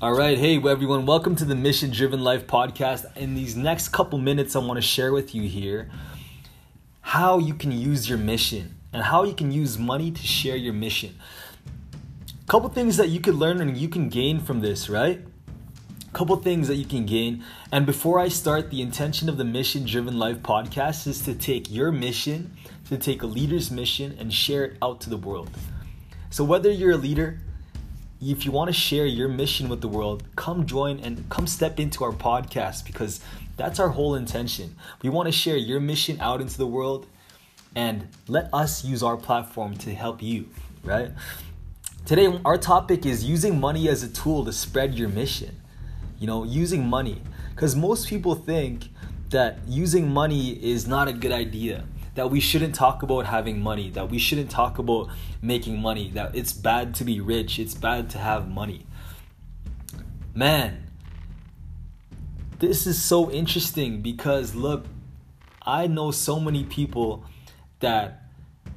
All right, hey everyone, welcome to the Mission Driven Life podcast. In these next couple minutes, I want to share with you here how you can use your mission and how you can use money to share your mission. A couple things that you could learn and you can gain from this, right? A couple things that you can gain. And before I start, the intention of the Mission Driven Life podcast is to take your mission, to take a leader's mission, and share it out to the world. So whether you're a leader, if you want to share your mission with the world, come join and come step into our podcast because that's our whole intention. We want to share your mission out into the world and let us use our platform to help you, right? Today, our topic is using money as a tool to spread your mission. You know, using money. Because most people think that using money is not a good idea that we shouldn't talk about having money, that we shouldn't talk about making money, that it's bad to be rich, it's bad to have money. Man, this is so interesting because look, I know so many people that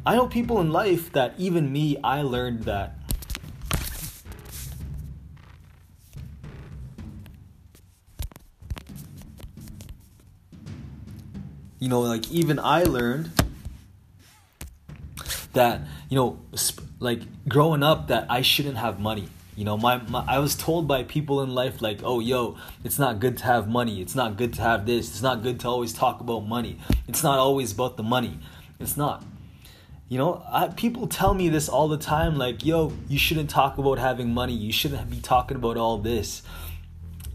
I know people in life that even me, I learned that you know, like even I learned that, you know, like growing up that I shouldn't have money. You know, my, my I was told by people in life like, "Oh, yo, it's not good to have money. It's not good to have this. It's not good to always talk about money. It's not always about the money. It's not." You know, I, people tell me this all the time like, "Yo, you shouldn't talk about having money. You shouldn't be talking about all this."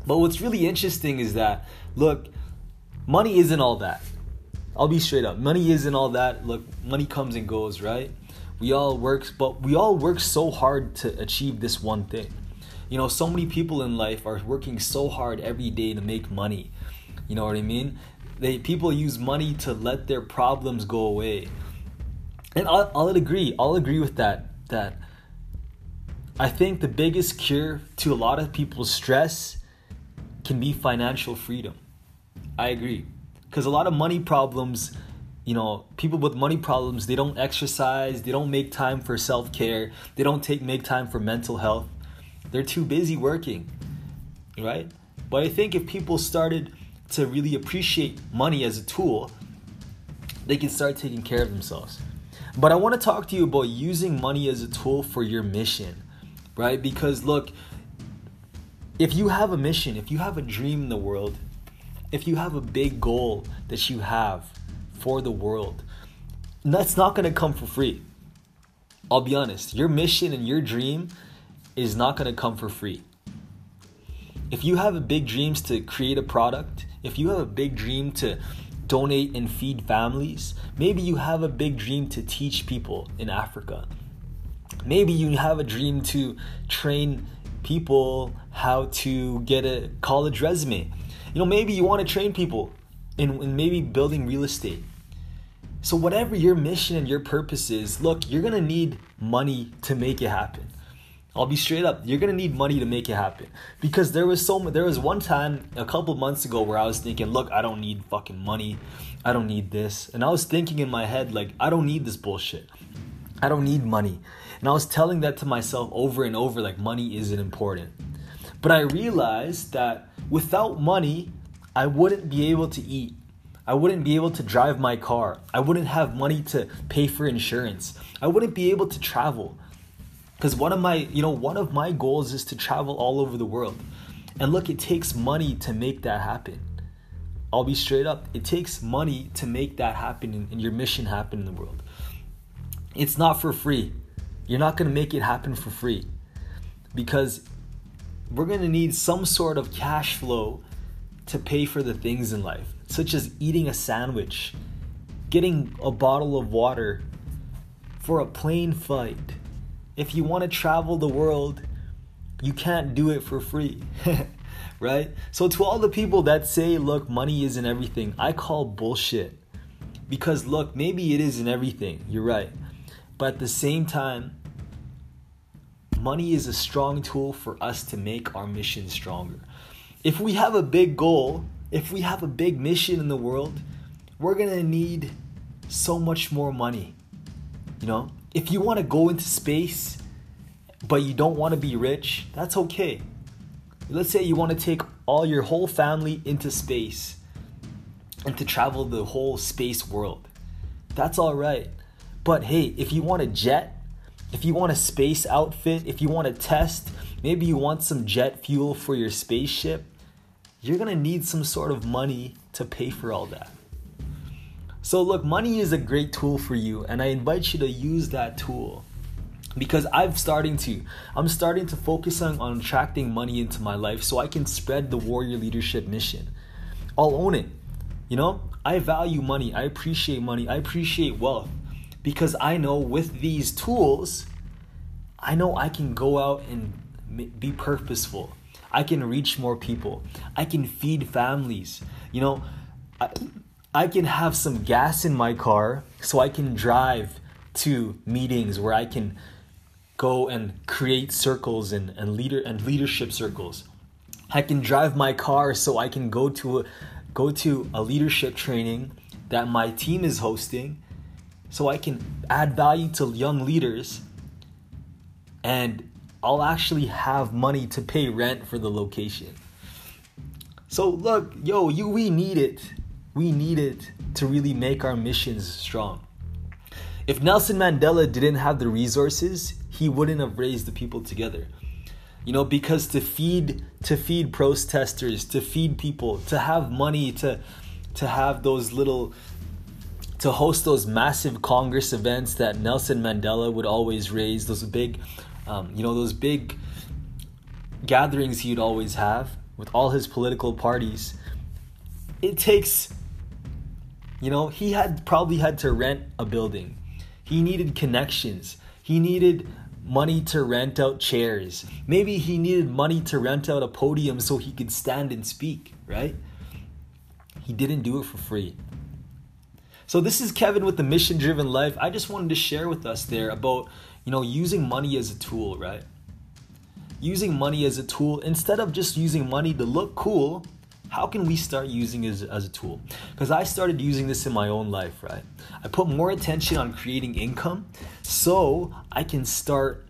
But what's really interesting is that look, money isn't all that. I'll be straight up. Money isn't all that. Look, money comes and goes, right? We all work, but we all work so hard to achieve this one thing. You know, so many people in life are working so hard every day to make money. You know what I mean? They people use money to let their problems go away. And I'll, I'll agree. I'll agree with that. That I think the biggest cure to a lot of people's stress can be financial freedom. I agree because a lot of money problems you know people with money problems they don't exercise they don't make time for self-care they don't take make time for mental health. They're too busy working right? But i think if people started to really appreciate money as a tool they can start taking care of themselves. But i want to talk to you about using money as a tool for your mission right? Because look if you have a mission if you have a dream in the world if you have a big goal that you have for the world, that's not going to come for free. I'll be honest, your mission and your dream is not going to come for free. If you have big dreams to create a product, if you have a big dream to donate and feed families, maybe you have a big dream to teach people in Africa. Maybe you have a dream to train people how to get a college resume. You know, maybe you want to train people in, in maybe building real estate. So, whatever your mission and your purpose is, look, you're gonna need money to make it happen. I'll be straight up. You're gonna need money to make it happen because there was so there was one time a couple months ago where I was thinking, look, I don't need fucking money, I don't need this, and I was thinking in my head like, I don't need this bullshit, I don't need money, and I was telling that to myself over and over like money isn't important, but I realized that without money, I wouldn't be able to eat. I wouldn't be able to drive my car. I wouldn't have money to pay for insurance. I wouldn't be able to travel. Cuz one of my, you know, one of my goals is to travel all over the world. And look, it takes money to make that happen. I'll be straight up. It takes money to make that happen and, your mission happen in the world. It's not for free. You're not going to make it happen for free. Because we're going to need some sort of cash flow to pay for the things in life, such as eating a sandwich, getting a bottle of water for a plane flight. If you want to travel the world, you can't do it for free. right? So, to all the people that say, look, money isn't everything, I call bullshit. Because, look, maybe it isn't everything, you're right. But at the same time, money is a strong tool for us to make our mission stronger. If we have a big goal, if we have a big mission in the world, we're to need so much more money. You know, if you want to go into space but you don't want to be rich, that's okay. let's say you want to take all your whole family into space and to travel the whole space world. That's all right. But hey, if you want a jet, if you want a space outfit, if you want to test, maybe you want some jet fuel for your spaceship, you're going to need some sort of money to pay for all that. So, look, money is a great tool for you, and I invite you to use that tool because I'm starting to. I'm starting to focus on, on attracting money into my life so I can spread the warrior leadership mission. I'll own it. You know, I value money, I appreciate money, I appreciate wealth because I know with these tools, I know I can go out and be purposeful. I can reach more people. I can feed families. You know, I, I can have some gas in my car so I can drive to meetings where I can go and create circles and, and leader and leadership circles. I can drive my car so I can go to a, go to a leadership training that my team is hosting so I can add value to young leaders and I'll actually have money to pay rent for the location. So look, yo, you we need it. We need it to really make our missions strong. If Nelson Mandela didn't have the resources, he wouldn't have raised the people together. You know, because to feed to feed protesters, to feed people, to have money to to have those little to host those massive Congress events that Nelson Mandela would always raise, those big, um, you know, those big gatherings he'd always have with all his political parties. It takes, you know, he had probably had to rent a building. He needed connections. He needed money to rent out chairs. Maybe he needed money to rent out a podium so he could stand and speak, right? He didn't do it for free. So this is Kevin with the Mission Driven Life. I just wanted to share with us there about, you know, using money as a tool, right? Using money as a tool instead of just using money to look cool, how can we start using it as, as a tool? Because I started using this in my own life, right? I put more attention on creating income so I can start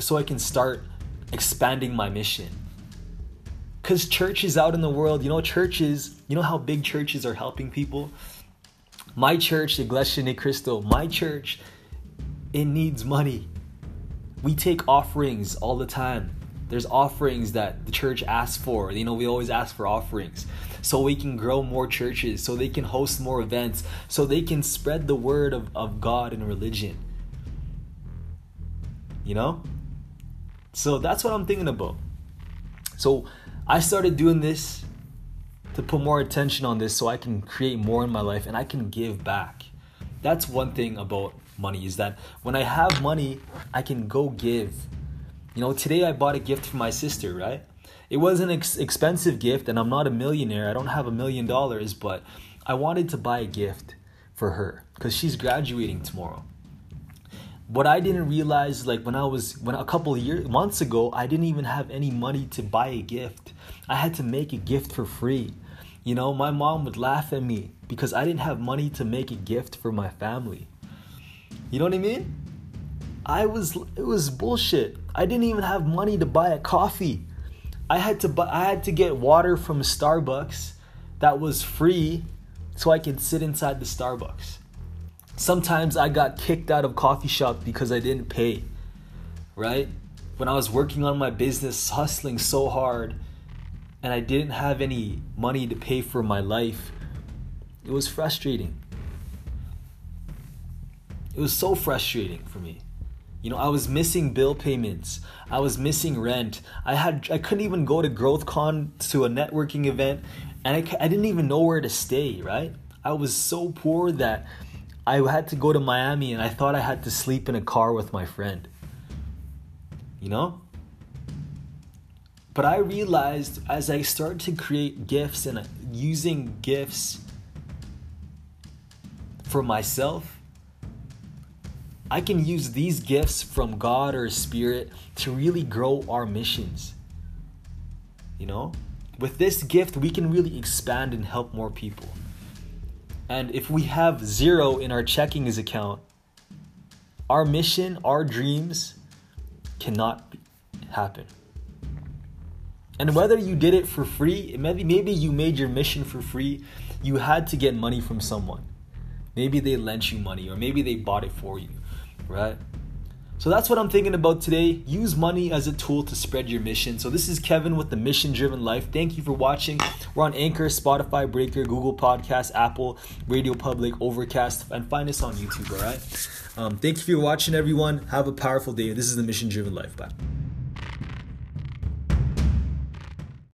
so I can start expanding my mission. Cuz churches out in the world, you know churches, you know how big churches are helping people? My church, Iglesia Ni Cristo, my church, it needs money. We take offerings all the time. There's offerings that the church asks for. You know, we always ask for offerings so we can grow more churches, so they can host more events, so they can spread the word of, of God and religion. You know? So that's what I'm thinking about. So I started doing this to put more attention on this so I can create more in my life and I can give back. That's one thing about money is that when I have money, I can go give. You know, today I bought a gift for my sister, right? It was an ex- expensive gift and I'm not a millionaire. I don't have a million dollars, but I wanted to buy a gift for her cuz she's graduating tomorrow. What I didn't realize like when I was when a couple years months ago, I didn't even have any money to buy a gift. I had to make a gift for free. You know, my mom would laugh at me because I didn't have money to make a gift for my family. You know what I mean? I was it was bullshit. I didn't even have money to buy a coffee. I had to buy I had to get water from Starbucks that was free so I could sit inside the Starbucks. Sometimes I got kicked out of coffee shop because I didn't pay. Right? When I was working on my business, hustling so hard, and I didn't have any money to pay for my life, it was frustrating. It was so frustrating for me. You know, I was missing bill payments. I was missing rent. I had I couldn't even go to GrowthCon to a networking event and I, I didn't even know where to stay, right? I was so poor that I had to go to Miami and I thought I had to sleep in a car with my friend. You know? But I realized as I started to create gifts and using gifts for myself, I can use these gifts from God or Spirit to really grow our missions. You know? With this gift, we can really expand and help more people. And if we have zero in our checkings account, our mission, our dreams cannot happen. And whether you did it for free, maybe maybe you made your mission for free, you had to get money from someone. Maybe they lent you money or maybe they bought it for you, right? So that's what I'm thinking about today. Use money as a tool to spread your mission. So this is Kevin with the Mission Driven Life. Thank you for watching. We're on Anchor, Spotify, Breaker, Google Podcasts, Apple, Radio Public, Overcast, and find us on YouTube, all right? Um, thank you for watching, everyone. Have a powerful day. This is the Mission Driven Life. Bye.